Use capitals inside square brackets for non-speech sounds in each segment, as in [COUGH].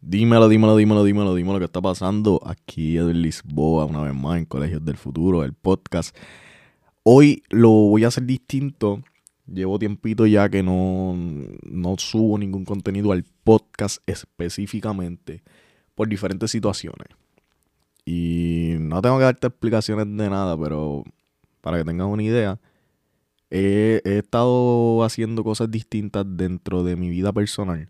Dímelo, dímelo, dímelo, dímelo, dímelo, ¿qué está pasando? Aquí en Lisboa, una vez más, en Colegios del Futuro, el podcast. Hoy lo voy a hacer distinto. Llevo tiempito ya que no, no subo ningún contenido al podcast específicamente por diferentes situaciones. Y no tengo que darte explicaciones de nada, pero para que tengas una idea, he, estado haciendo cosas distintas dentro de mi vida personal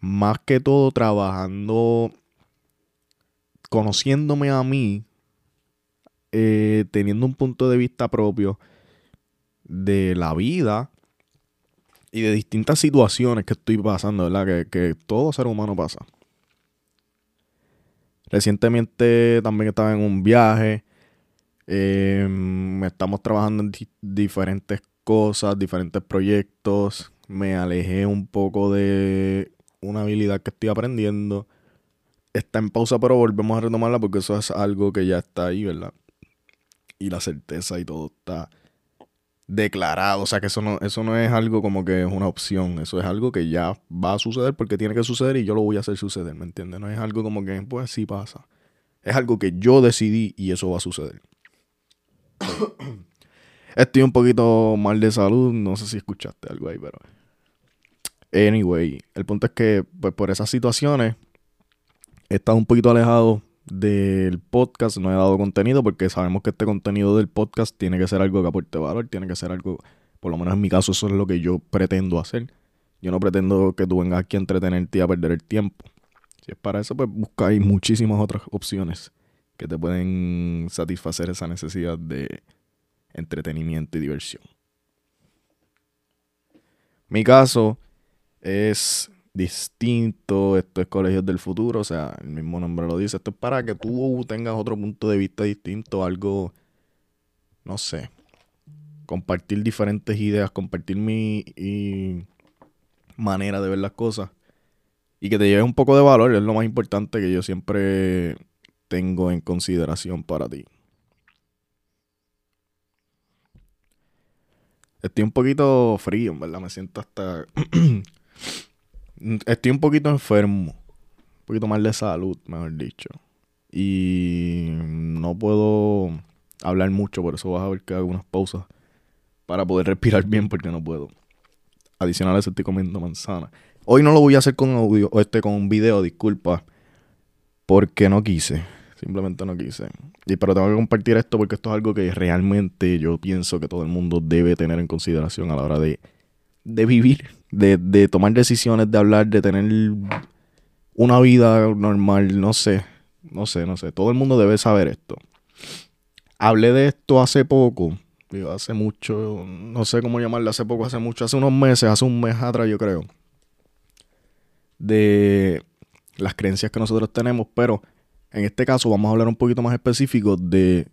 más que todo trabajando, conociéndome a mí, eh, teniendo un punto de vista propio de la vida y de distintas situaciones que estoy pasando, ¿verdad? Que, todo ser humano pasa. Recientemente también estaba en un viaje. Em, estamos trabajando en diferentes cosas, diferentes proyectos. Me alejé un poco de una habilidad que estoy aprendiendo. Está en pausa, pero volvemos a retomarla porque eso es algo que ya está ahí, ¿verdad? Y la certeza y todo está declarado. O sea que eso no, eso no es algo como que es una opción. Eso es algo que ya va a suceder porque tiene que suceder y yo lo voy a hacer suceder, ¿me entiendes? No es algo como que, pues sí pasa. Es algo que yo decidí y eso va a suceder. [COUGHS] Estoy un poquito mal de salud. No sé si escuchaste algo ahí, pero Anyway, el punto es que pues, por esas situaciones he estado un poquito alejado del podcast, no he dado contenido porque sabemos que este contenido del podcast tiene que ser algo que aporte valor, tiene que ser algo, por lo menos en mi caso eso es lo que yo pretendo hacer. Yo no pretendo que tú vengas aquí a entretenerte y a perder el tiempo. Si es para eso, pues buscáis muchísimas otras opciones que te pueden satisfacer esa necesidad de entretenimiento y diversión. Mi caso, es distinto, esto es Colegios del Futuro, o sea, el mismo nombre lo dice, esto es para que tú tengas otro punto de vista distinto, algo, no sé, compartir diferentes ideas, compartir mi manera de ver las cosas y que te lleve un poco de valor, es lo más importante que yo siempre tengo en consideración para ti. Estoy un poquito frío, ¿verdad? Me siento hasta [CLEARS THROAT] Estoy un poquito enfermo. Un poquito mal de salud, mejor dicho. Y no puedo hablar mucho, por eso vas a ver que hago unas pausas para poder respirar bien porque no puedo. Adicional a eso estoy comiendo manzana. Hoy no lo voy a hacer con audio, o este con un video, disculpa. Porque no quise. Simplemente no quise. Y pero tengo que compartir esto porque esto es algo que realmente yo pienso que todo el mundo debe tener en consideración a la hora de de vivir, de, tomar decisiones, de hablar, de tener una vida normal, no sé, no sé, no sé. Todo el mundo debe saber esto. Hablé de esto hace poco, hace mucho, no sé cómo llamarle, hace poco, hace mucho, hace unos meses, hace un mes atrás yo creo, de las creencias que nosotros tenemos, pero en este caso vamos a hablar un poquito más específico de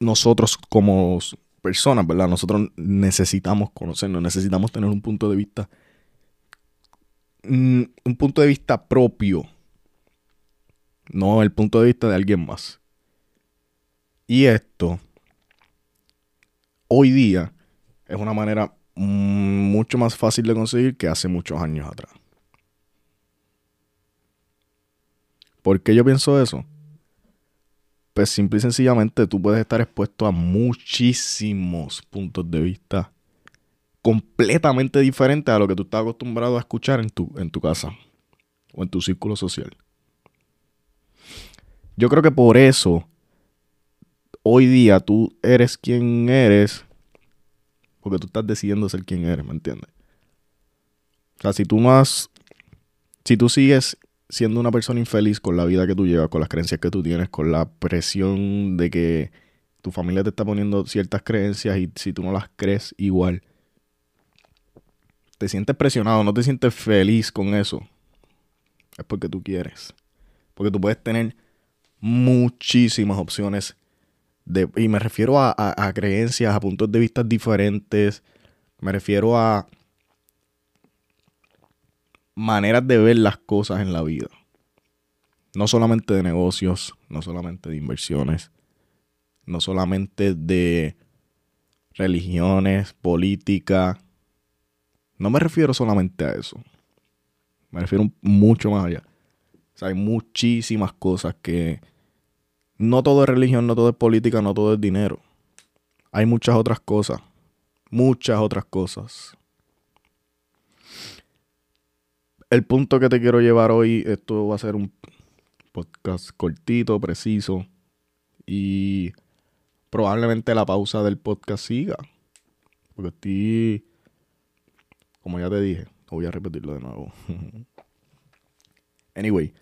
nosotros como personas, ¿verdad? Nosotros necesitamos conocernos, necesitamos tener un punto de vista, mm, un punto de vista propio, no el punto de vista de alguien más. Y esto, hoy día, es una manera mm, mucho más fácil de conseguir que hace muchos años atrás. ¿Por qué yo pienso eso? pues simple y sencillamente tú puedes estar expuesto a muchísimos puntos de vista completamente diferentes a lo que tú estás acostumbrado a escuchar en tu, en tu casa o en tu círculo social. Yo creo que por eso hoy día tú eres quien eres porque tú estás decidiendo ser quien eres, ¿me entiendes? O sea, si tú no has, si tú sigues siendo una persona infeliz con la vida que tú llevas, con las creencias que tú tienes, con la presión de que tu familia te está poniendo ciertas creencias y si tú no las crees igual, te sientes presionado, no te sientes feliz con eso, es porque tú quieres. Porque tú puedes tener muchísimas opciones. De, y me refiero a, a creencias, a puntos de vista diferentes. Me refiero a maneras de ver las cosas en la vida. No solamente de negocios, no solamente de inversiones, no solamente de religiones, política. No me refiero solamente a eso. Me refiero mucho más allá. O sea, hay muchísimas cosas que no todo es religión, no todo es política, no todo es dinero. Hay muchas otras cosas. Muchas otras cosas. El punto que te quiero llevar hoy, esto va a ser un podcast cortito, preciso. Y probablemente la pausa del podcast siga. Porque estoy, como ya te dije, voy a repetirlo de nuevo. [LAUGHS] anyway.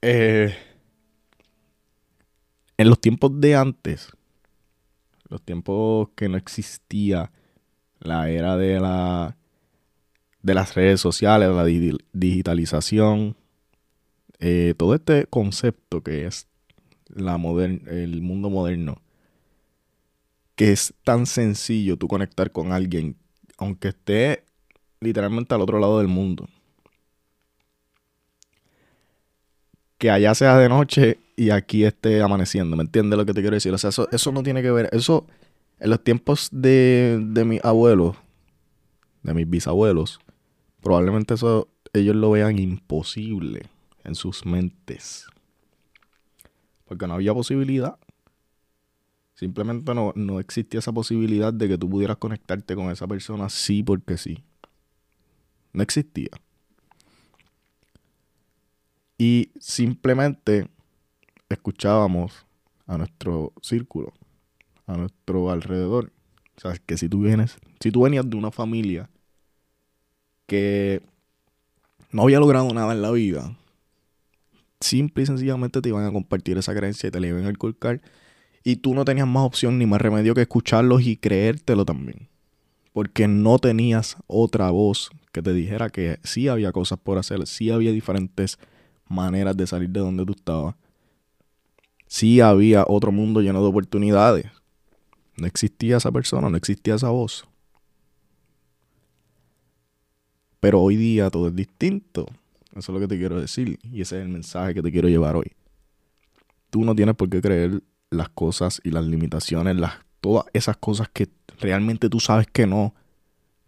Eh, en los tiempos de antes, los tiempos que no existía la era de la de las redes sociales, la digitalización, eh, todo este concepto que es la el mundo moderno, que es tan sencillo tú conectar con alguien, aunque esté literalmente al otro lado del mundo. Que allá sea de noche y aquí esté amaneciendo, ¿me entiendes lo que te quiero decir? O sea, eso, eso no tiene que ver, eso en los tiempos de, de mis abuelos, de mis bisabuelos, probablemente eso ellos lo vean imposible en sus mentes. Porque no había posibilidad. Simplemente no, no existía esa posibilidad de que tú pudieras conectarte con esa persona sí porque sí. No existía. Y simplemente escuchábamos a nuestro círculo, a nuestro alrededor. O sea, que si tú vienes, si tú venías de una familia que no había logrado nada en la vida, simple y sencillamente te iban a compartir esa creencia y te la iban a inculcar. Y tú no tenías más opción ni más remedio que escucharlos y creértelo también. Porque no tenías otra voz que te dijera que sí había cosas por hacer, sí había diferentes maneras de salir de donde tú estabas. Sí había otro mundo lleno de oportunidades. No existía esa persona, no existía esa voz. Pero hoy día todo es distinto. Eso es lo que te quiero decir. Y ese es el mensaje que te quiero llevar hoy. Tú no tienes por qué creer las cosas y las limitaciones, las, todas esas cosas que realmente tú sabes que no,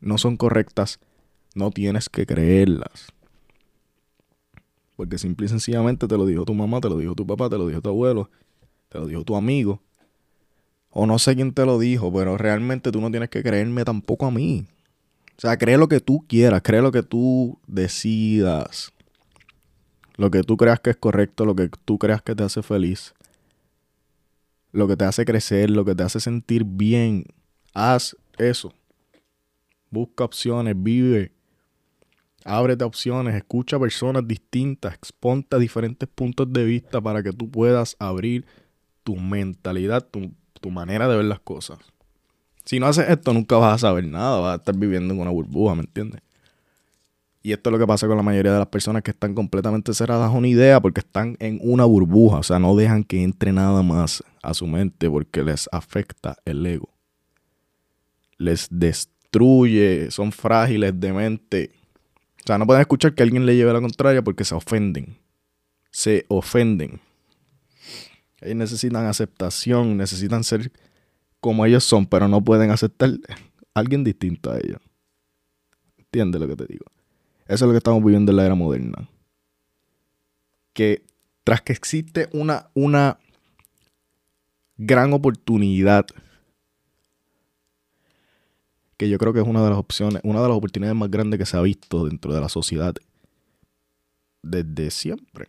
no son correctas. No tienes que creerlas. Porque simple y sencillamente te lo dijo tu mamá, te lo dijo tu papá, te lo dijo tu abuelo, te lo dijo tu amigo. O no sé quién te lo dijo, pero realmente tú no tienes que creerme tampoco a mí. O sea, cree lo que tú quieras, cree lo que tú decidas. Lo que tú creas que es correcto, lo que tú creas que te hace feliz. Lo que te hace crecer, lo que te hace sentir bien. Haz eso. Busca opciones, vive. Ábrete opciones, escucha personas distintas, exponte a diferentes puntos de vista para que tú puedas abrir tu mentalidad, tu, tu manera de ver las cosas. Si no haces esto, nunca vas a saber nada, vas a estar viviendo en una burbuja, ¿me entiendes? Y esto es lo que pasa con la mayoría de las personas que están completamente cerradas a una idea porque están en una burbuja, o sea, no dejan que entre nada más a su mente porque les afecta el ego. Les destruye, son frágiles de mente. O sea, no pueden escuchar que alguien le lleve la contraria porque se ofenden. Se ofenden. Ellos necesitan aceptación, necesitan ser como ellos son, pero no pueden aceptar alguien distinto a ellos. ¿Entiendes lo que te digo? Eso es lo que estamos viviendo en la era moderna. Que tras que existe una, una gran oportunidad, que yo creo que es una de las opciones, una de las oportunidades más grandes que se ha visto dentro de la sociedad desde siempre.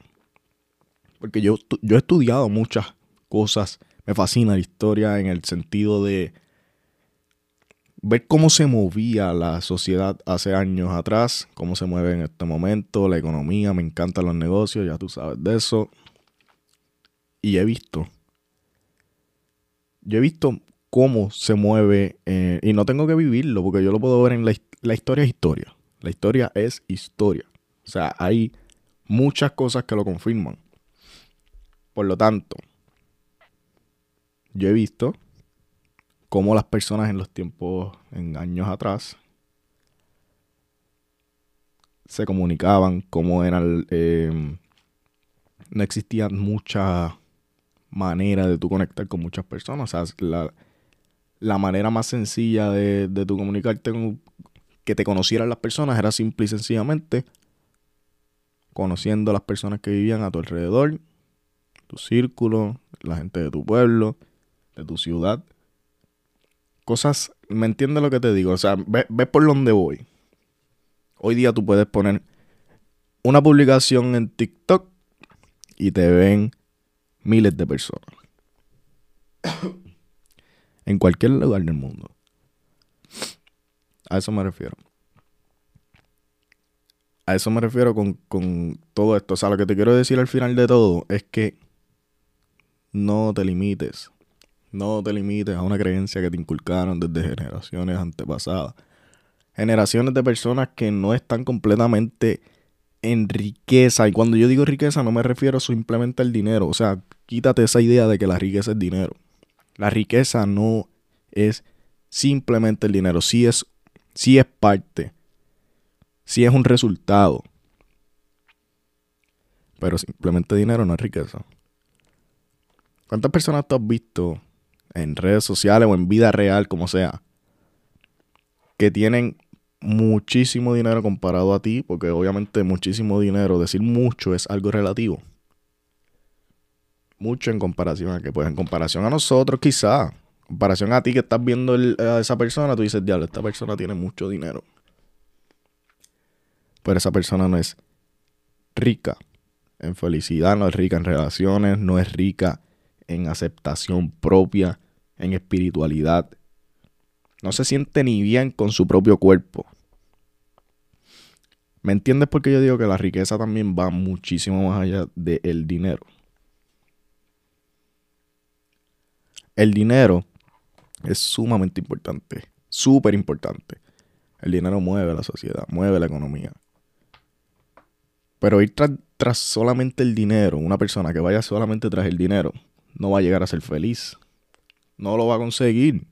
Porque yo, yo he estudiado muchas cosas me fascina la historia en el sentido de ver cómo se movía la sociedad hace años atrás, cómo se mueve en este momento, la economía, me encantan los negocios, ya tú sabes de eso. Y he visto, yo he visto cómo se mueve, eh, y no tengo que vivirlo, porque yo lo puedo ver en la, la historia es historia. La historia es historia. O sea, hay muchas cosas que lo confirman. Por lo tanto, yo he visto cómo las personas en los tiempos, en años atrás, se comunicaban, cómo eran, em, no existían muchas manera de tú conectar con muchas personas. O sea, la, la manera más sencilla de, de tú comunicarte con que te conocieran las personas era simple y sencillamente conociendo a las personas que vivían a tu alrededor, tu círculo, la gente de tu pueblo, de tu ciudad. Cosas, ¿me entiendes lo que te digo? O sea, ve, ve por dónde voy. Hoy día tú puedes poner una publicación en TikTok y te ven miles de personas. [COUGHS] en cualquier lugar del mundo. A eso me refiero. A eso me refiero con, con todo esto. O sea, lo que te quiero decir al final de todo es que no te limites. No te limites a una creencia que te inculcaron desde generaciones antepasadas. Generaciones de personas que no están completamente en riqueza. Y cuando yo digo riqueza no me refiero simplemente al dinero. O sea, quítate esa idea de que la riqueza es dinero. La riqueza no es simplemente el dinero. Sí es, sí es parte. Sí es un resultado. Pero simplemente dinero no es riqueza. ¿Cuántas personas tú has visto en redes sociales o en vida real, como sea, que tienen muchísimo dinero comparado a ti? Porque obviamente muchísimo dinero, decir mucho es algo relativo. Mucho en comparación a que, pues en comparación a nosotros quizá, en comparación a ti que estás viendo a esa persona, tú dices, diablo, esta persona tiene mucho dinero. Pero esa persona no es rica en felicidad, no es rica en relaciones, no es rica en aceptación propia, en espiritualidad. No se siente ni bien con su propio cuerpo. ¿Me entiendes por qué yo digo que la riqueza también va muchísimo más allá del dinero? El dinero es sumamente importante, súper importante. El dinero mueve la sociedad, mueve la economía. Pero ir tras, tras solamente el dinero, una persona que vaya solamente tras el dinero, no va a llegar a ser feliz. No lo va a conseguir.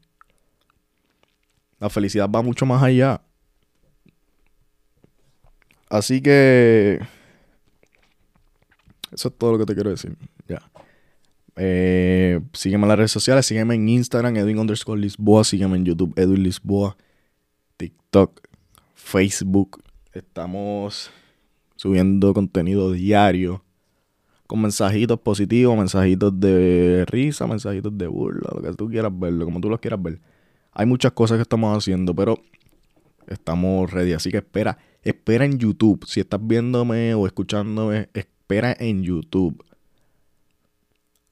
La felicidad va mucho más allá. Así que... Eso es todo lo que te quiero decir. Ya. Eh, sígueme en las redes sociales. Sígueme en Instagram, Edwin underscore Lisboa. Sígueme en YouTube, Edwin Lisboa. TikTok, Facebook. Estamos subiendo contenido diario con mensajitos positivos, mensajitos de risa, mensajitos de burla, lo que tú quieras verlo, como tú los quieras ver. Hay muchas cosas que estamos haciendo, pero estamos ready. Así que espera, espera en YouTube. Si estás viéndome o escuchándome, espera en YouTube.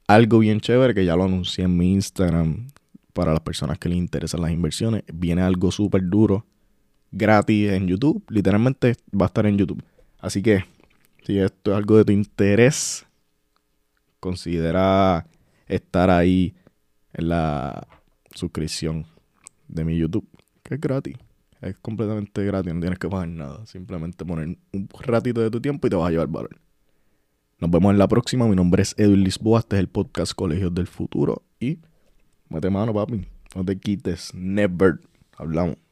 Algo bien chévere que ya lo anuncié en mi Instagram para las personas que les interesan las inversiones. Viene algo súper duro, gratis en YouTube. Literalmente va a estar en YouTube. Así que si esto es algo de tu interés, considera estar ahí en la suscripción de mi YouTube, que es gratis. Es completamente gratis, no tienes que pagar nada. Simplemente poner un ratito de tu tiempo y te vas a llevar valor. Nos vemos en la próxima. Mi nombre es Edwin Lisboa. Este es el podcast Colegios del Futuro. Y mete mano, papi. No te quites. Never. Hablamos.